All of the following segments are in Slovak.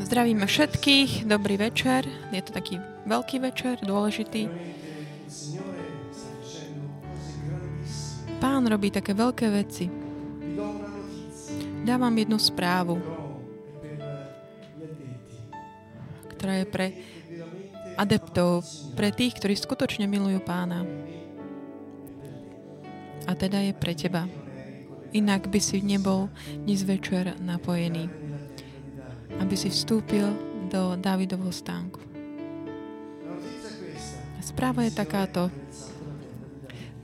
Zdravíme všetkých, dobrý večer. Je to taký veľký večer, dôležitý. Pán robí také veľké veci. Dávam jednu správu, ktorá je pre adeptov, pre tých, ktorí skutočne milujú pána. A teda je pre teba. Inak by si nebol dnes večer napojený aby si vstúpil do Dávidovho stánku. Správa je takáto.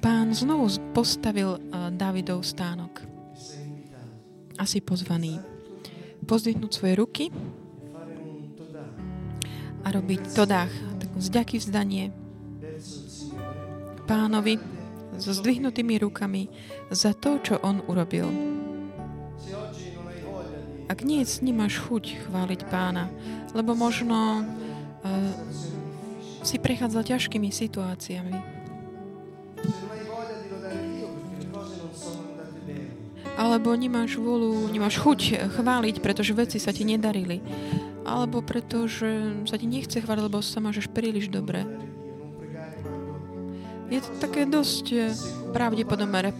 Pán znovu postavil eh, Dávidov stánok. Asi pozvaný. Pozdvihnúť svoje ruky a robiť todách, takú vzdanie pánovi so zdvihnutými rukami za to, čo on urobil. Ak nie, nemáš chuť chváliť pána, lebo možno uh, si prechádzal ťažkými situáciami. Alebo nemáš vôľu, nemáš chuť chváliť, pretože veci sa ti nedarili. Alebo pretože sa ti nechce chváliť, lebo sa máš príliš dobre. Je to také dosť eh, pravdepodobné,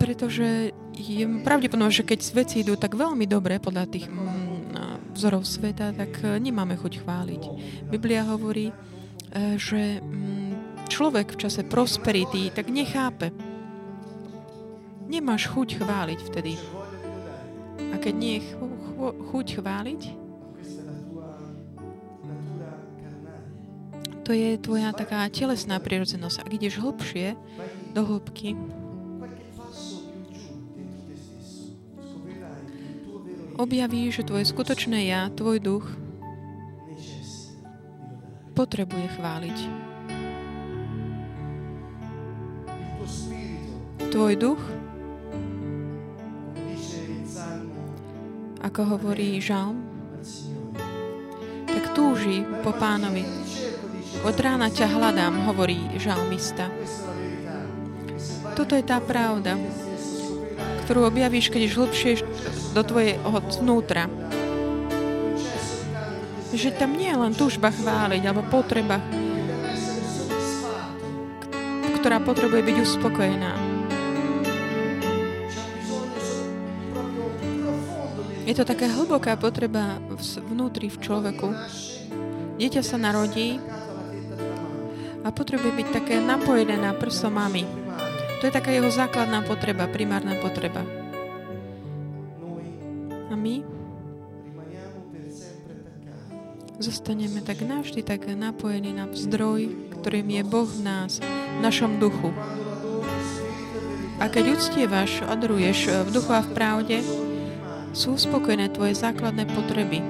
pretože je pravdepodobné, že keď veci idú tak veľmi dobre podľa tých mm, vzorov sveta, tak e, nemáme chuť chváliť. Biblia hovorí, e, že mm, človek v čase prosperity tak nechápe. Nemáš chuť chváliť vtedy. A keď nie je chuť chváliť, to je tvoja taká telesná prirodzenosť. Ak ideš hlbšie, do hĺbky, objaví, že tvoje skutočné ja, tvoj duch, potrebuje chváliť. Tvoj duch, ako hovorí žalm, tak túži po pánovi. Od rána ťa hľadám, hovorí žalmista. Toto je tá pravda ktorú objavíš, keď ješ hlbšie do tvojho vnútra. Že tam nie je len túžba chváliť, alebo potreba, ktorá potrebuje byť uspokojená. Je to taká hlboká potreba vnútri v človeku. Dieťa sa narodí a potrebuje byť také napojené na prso mami. To je taká jeho základná potreba, primárna potreba. A my zostaneme tak navždy tak napojení na zdroj, ktorým je Boh v nás, v našom duchu. A keď uctievaš, adoruješ v duchu a v pravde, sú uspokojené tvoje základné potreby.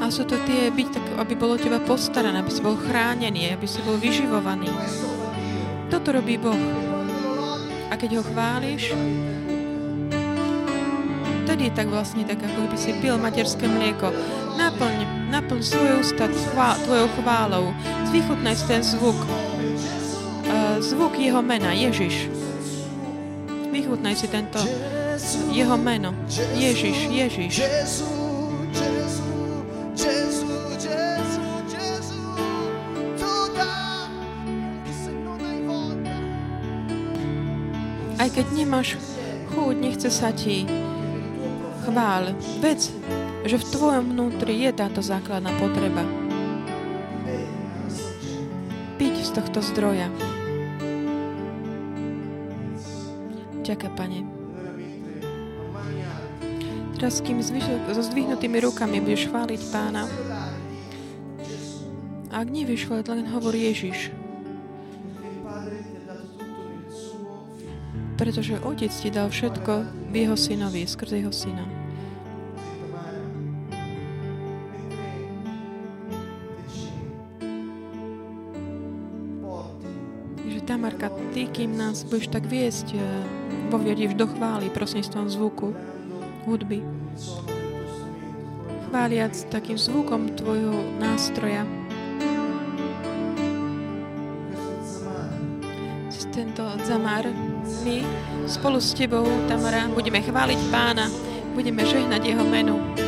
A sú to tie byť tak, aby bolo teba postarané, aby si bol chránený, aby si bol vyživovaný. Toto robí Boh. A keď ho chváliš, je tak vlastne tak, ako by si pil materské mlieko. Naplň, naplň svoje ústa chvá, tvojou chválou. Zvychutnaj ten zvuk. Uh, zvuk jeho mena, Ježiš. Vychutnaj si tento jeho meno. Ježiš, Ježiš. Aj keď nemáš chuť, nechce sa ti chvál. Vec, že v tvojom vnútri je táto základná potreba. Piť z tohto zdroja. Ďakujem, Pane. Teraz, kým so zdvihnutými rukami budeš chváliť Pána, ak chváliť, len hovor Ježiš. Pretože Otec ti dal všetko v jeho synovi, skrze jeho syna. Takže Tamarka, ty, kým nás budeš tak viesť, povedieš eh, do chvály prostredníctvom zvuku, hudby, chváliac takým zvukom tvojho nástroja, tento zamar, my spolu s Tebou, Tamara, budeme chváliť Pána, budeme žehnať Jeho menu.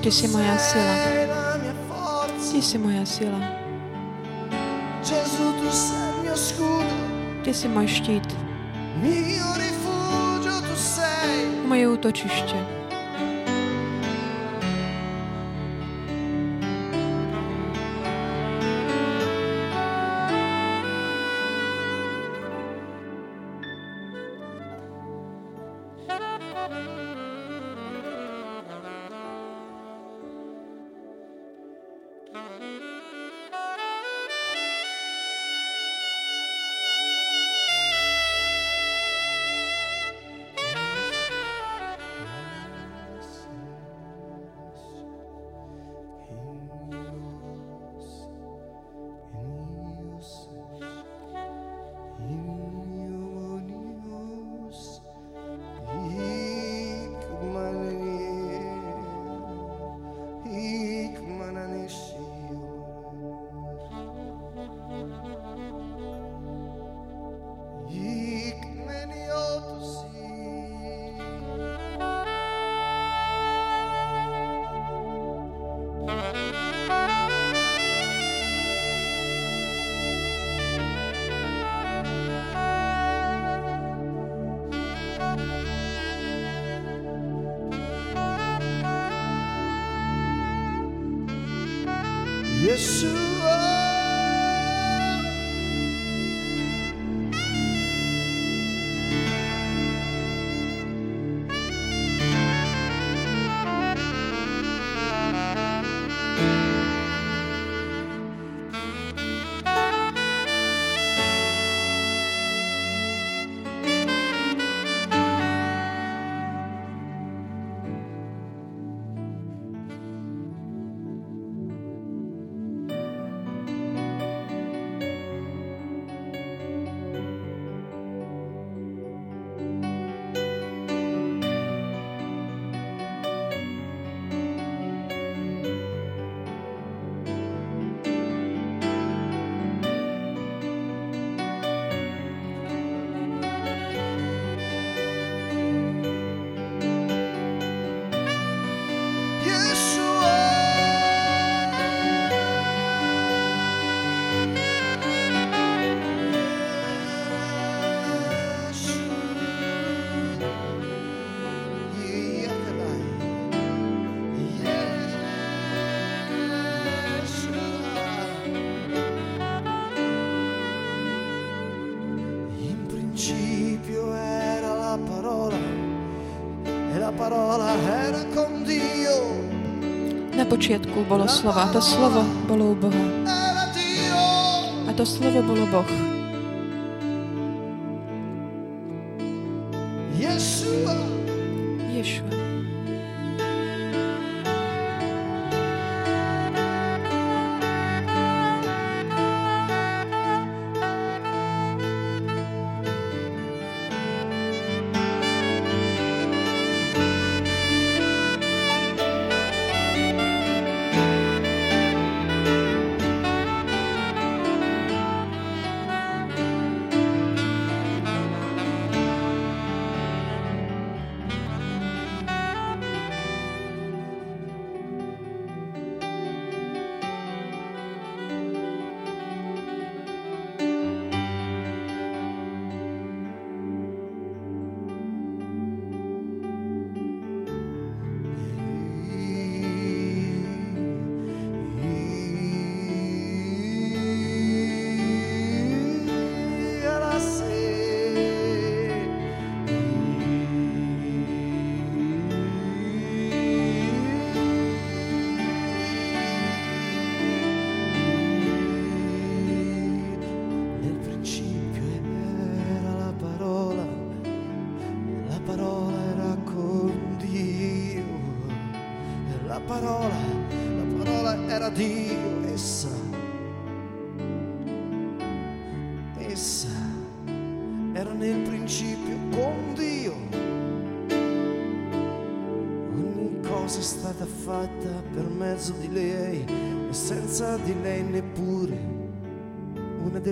Ty si moja sila. Ty si moja sila. Ty si môj štít. Moje útočište. počiatku bolo slovo a to slovo bolo u Boha. A to slovo bolo Boh. Ješua. Ješua.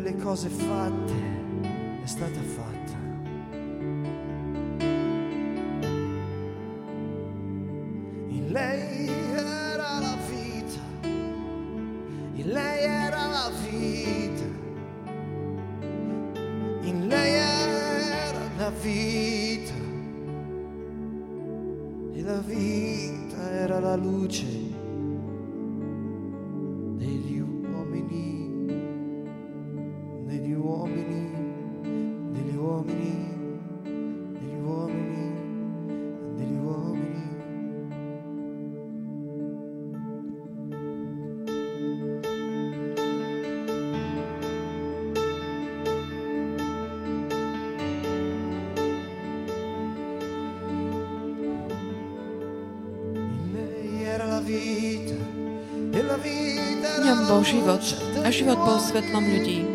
delle cose fatte è stata fatta. bol život a život bol svetlom ľudí.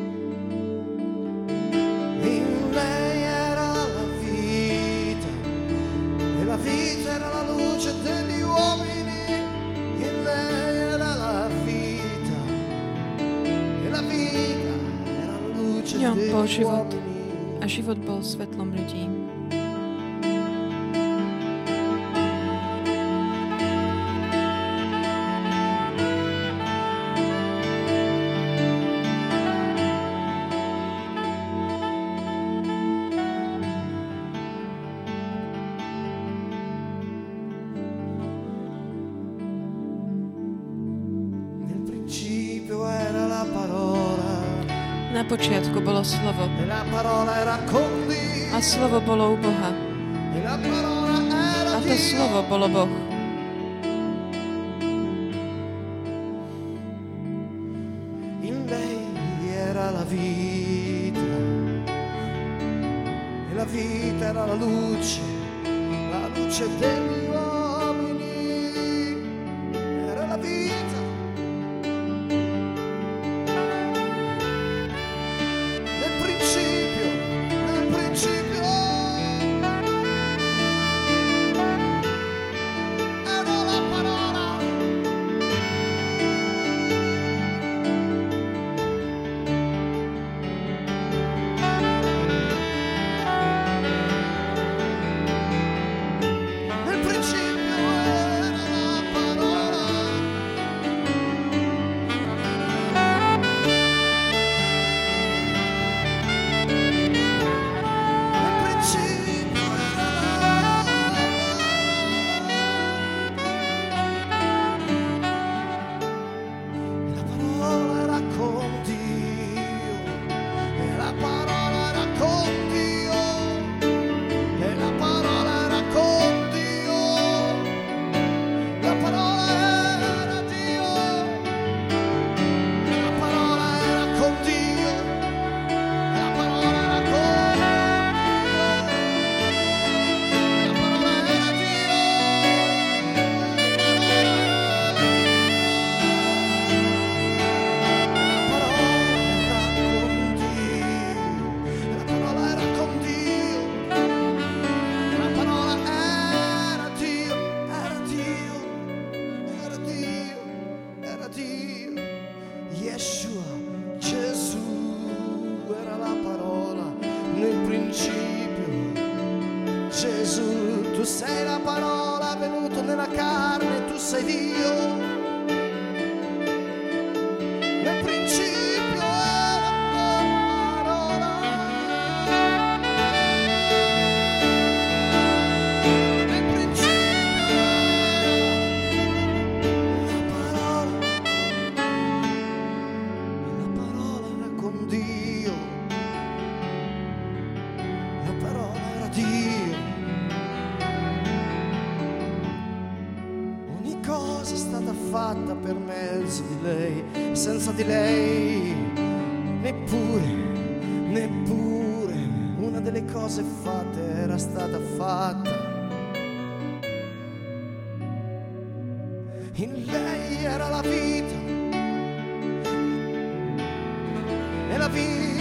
slovo. A slovo bolo u Boha. A to slovo bolo Boh. senza di lei, neppure, neppure una delle cose fatte era stata fatta. In lei era la vita, e la vita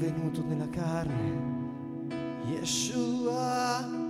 venuto nella carne, Yeshua.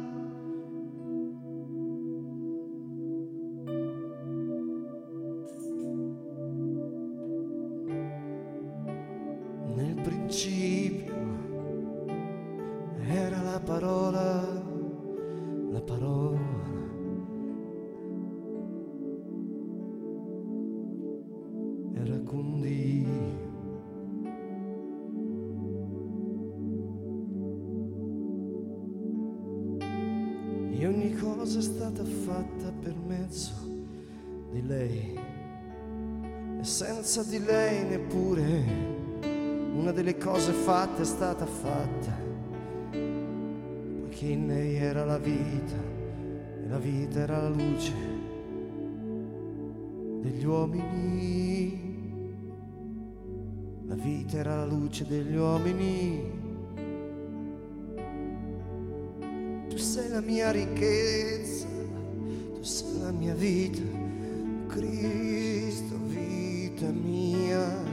Di lei neppure una delle cose fatte è stata fatta. Poiché in lei era la vita e la vita era la luce degli uomini. La vita era la luce degli uomini. Tu sei la mia ricchezza, tu sei la mia vita, Cristo, vida minha.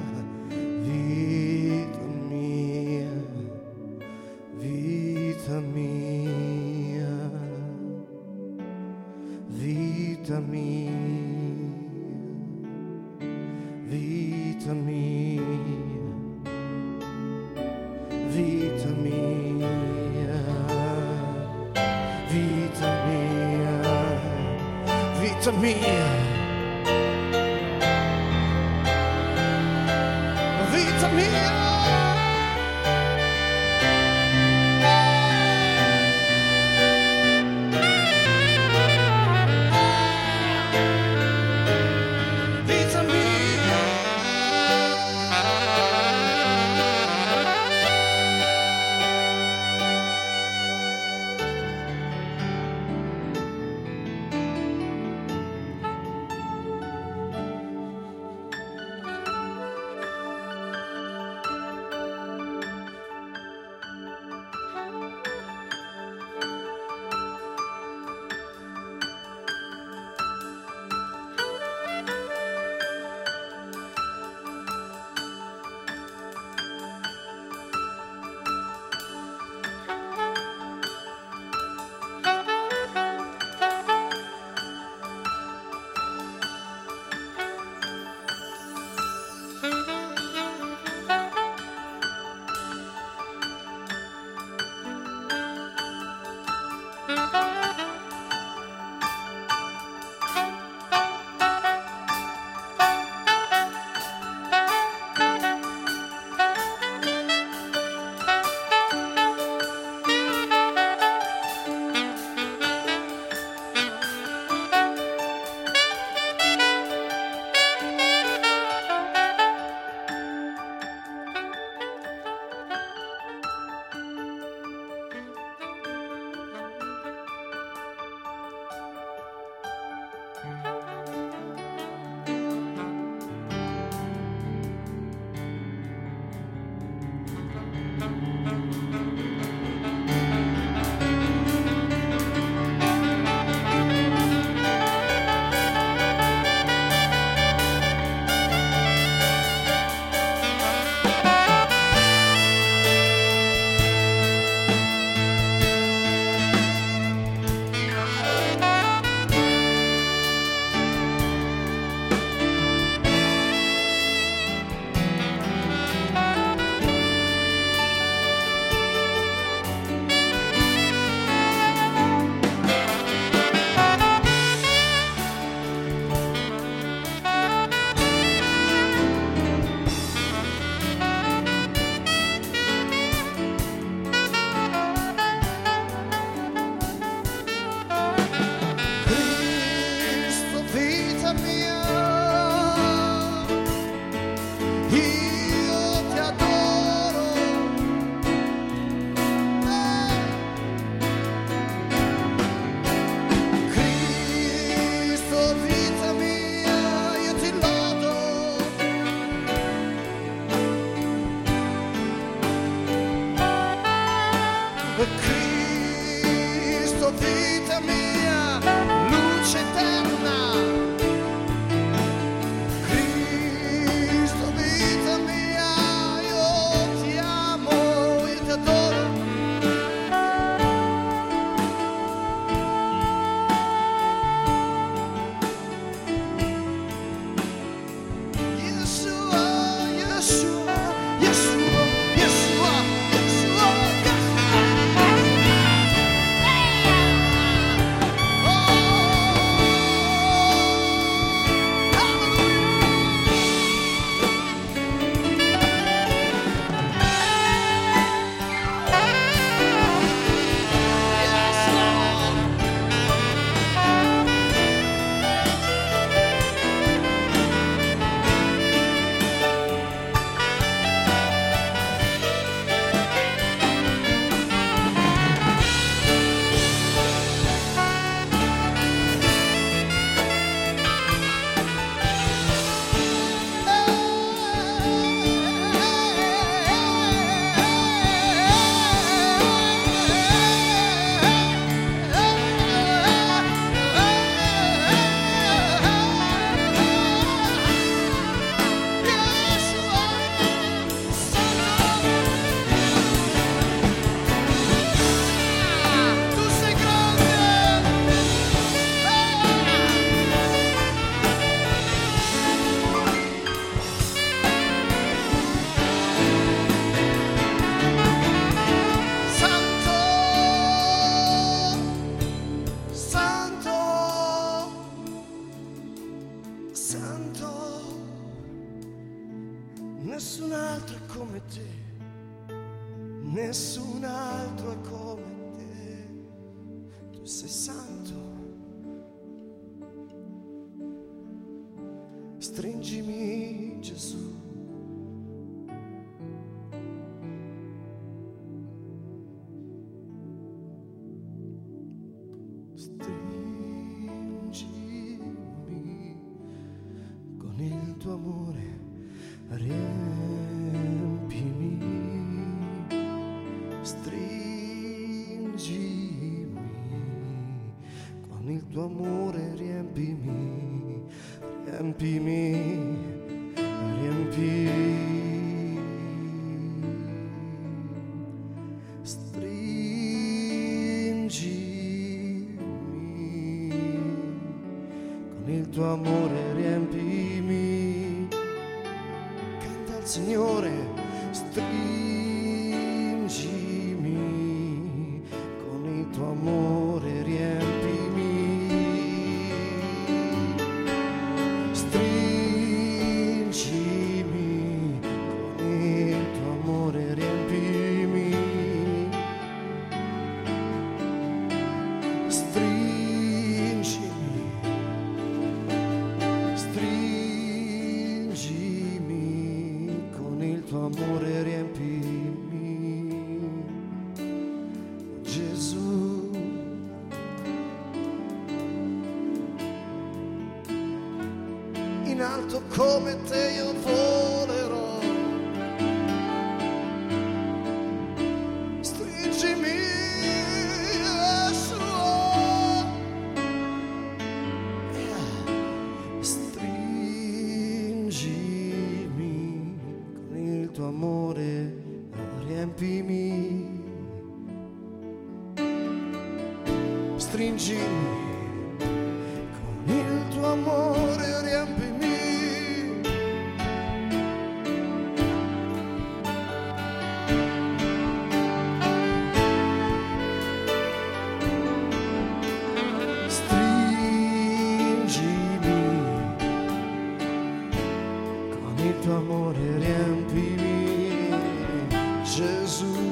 Jesus.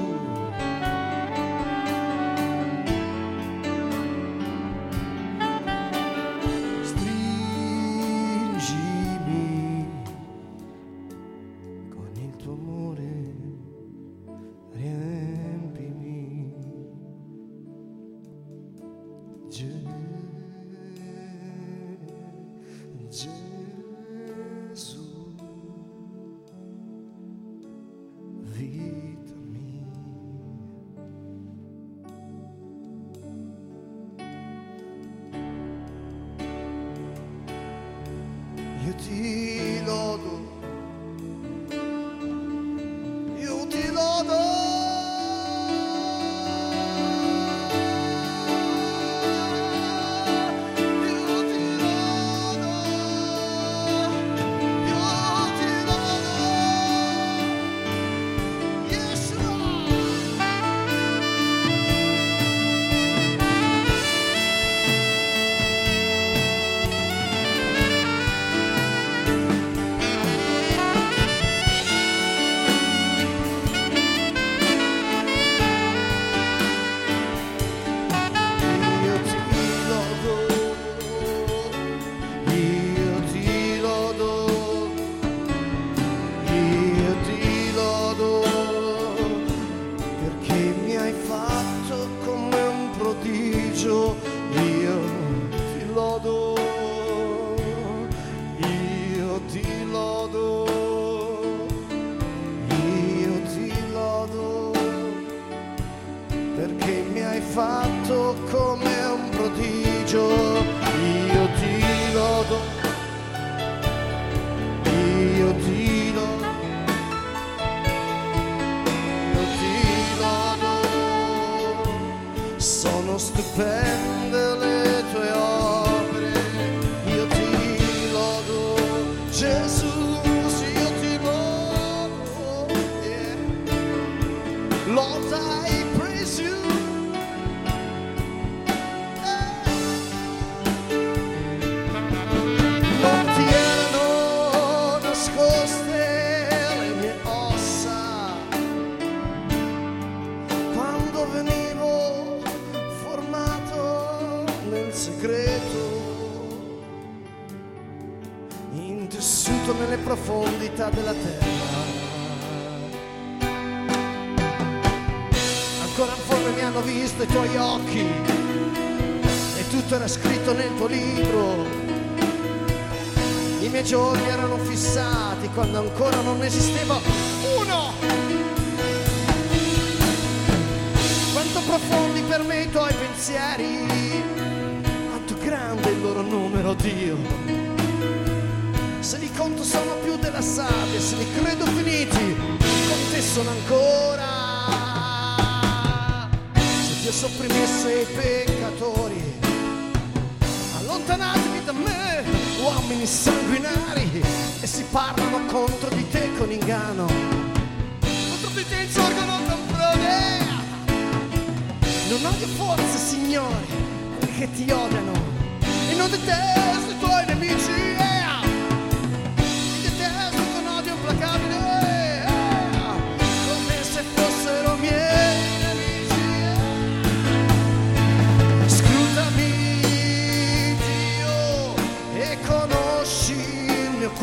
you. Visto i tuoi occhi e tutto era scritto nel tuo libro. I miei giorni erano fissati quando ancora non esisteva uno. Quanto profondi per me i tuoi pensieri, quanto grande il loro numero, Dio. Se li conto sono più della sabbia, se li credo finiti, con te sono ancora. Dio sopprimesse i peccatori, allontanatevi da me, uomini sanguinari, e si parlano contro di te con inganno. Contro di te insorgono con frode. Non odio forse, Signore, che ti odiano, e non detesto i tuoi nemici.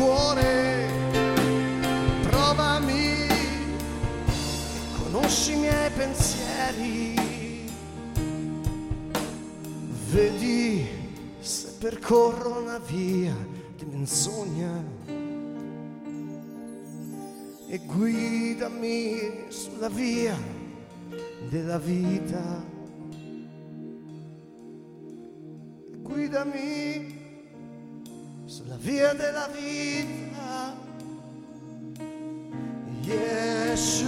Cuore. Provami conosci i miei pensieri. Vedi se percorro una via di menzogna e guidami sulla via della vita. Guidami sulla via della vita. Gesù,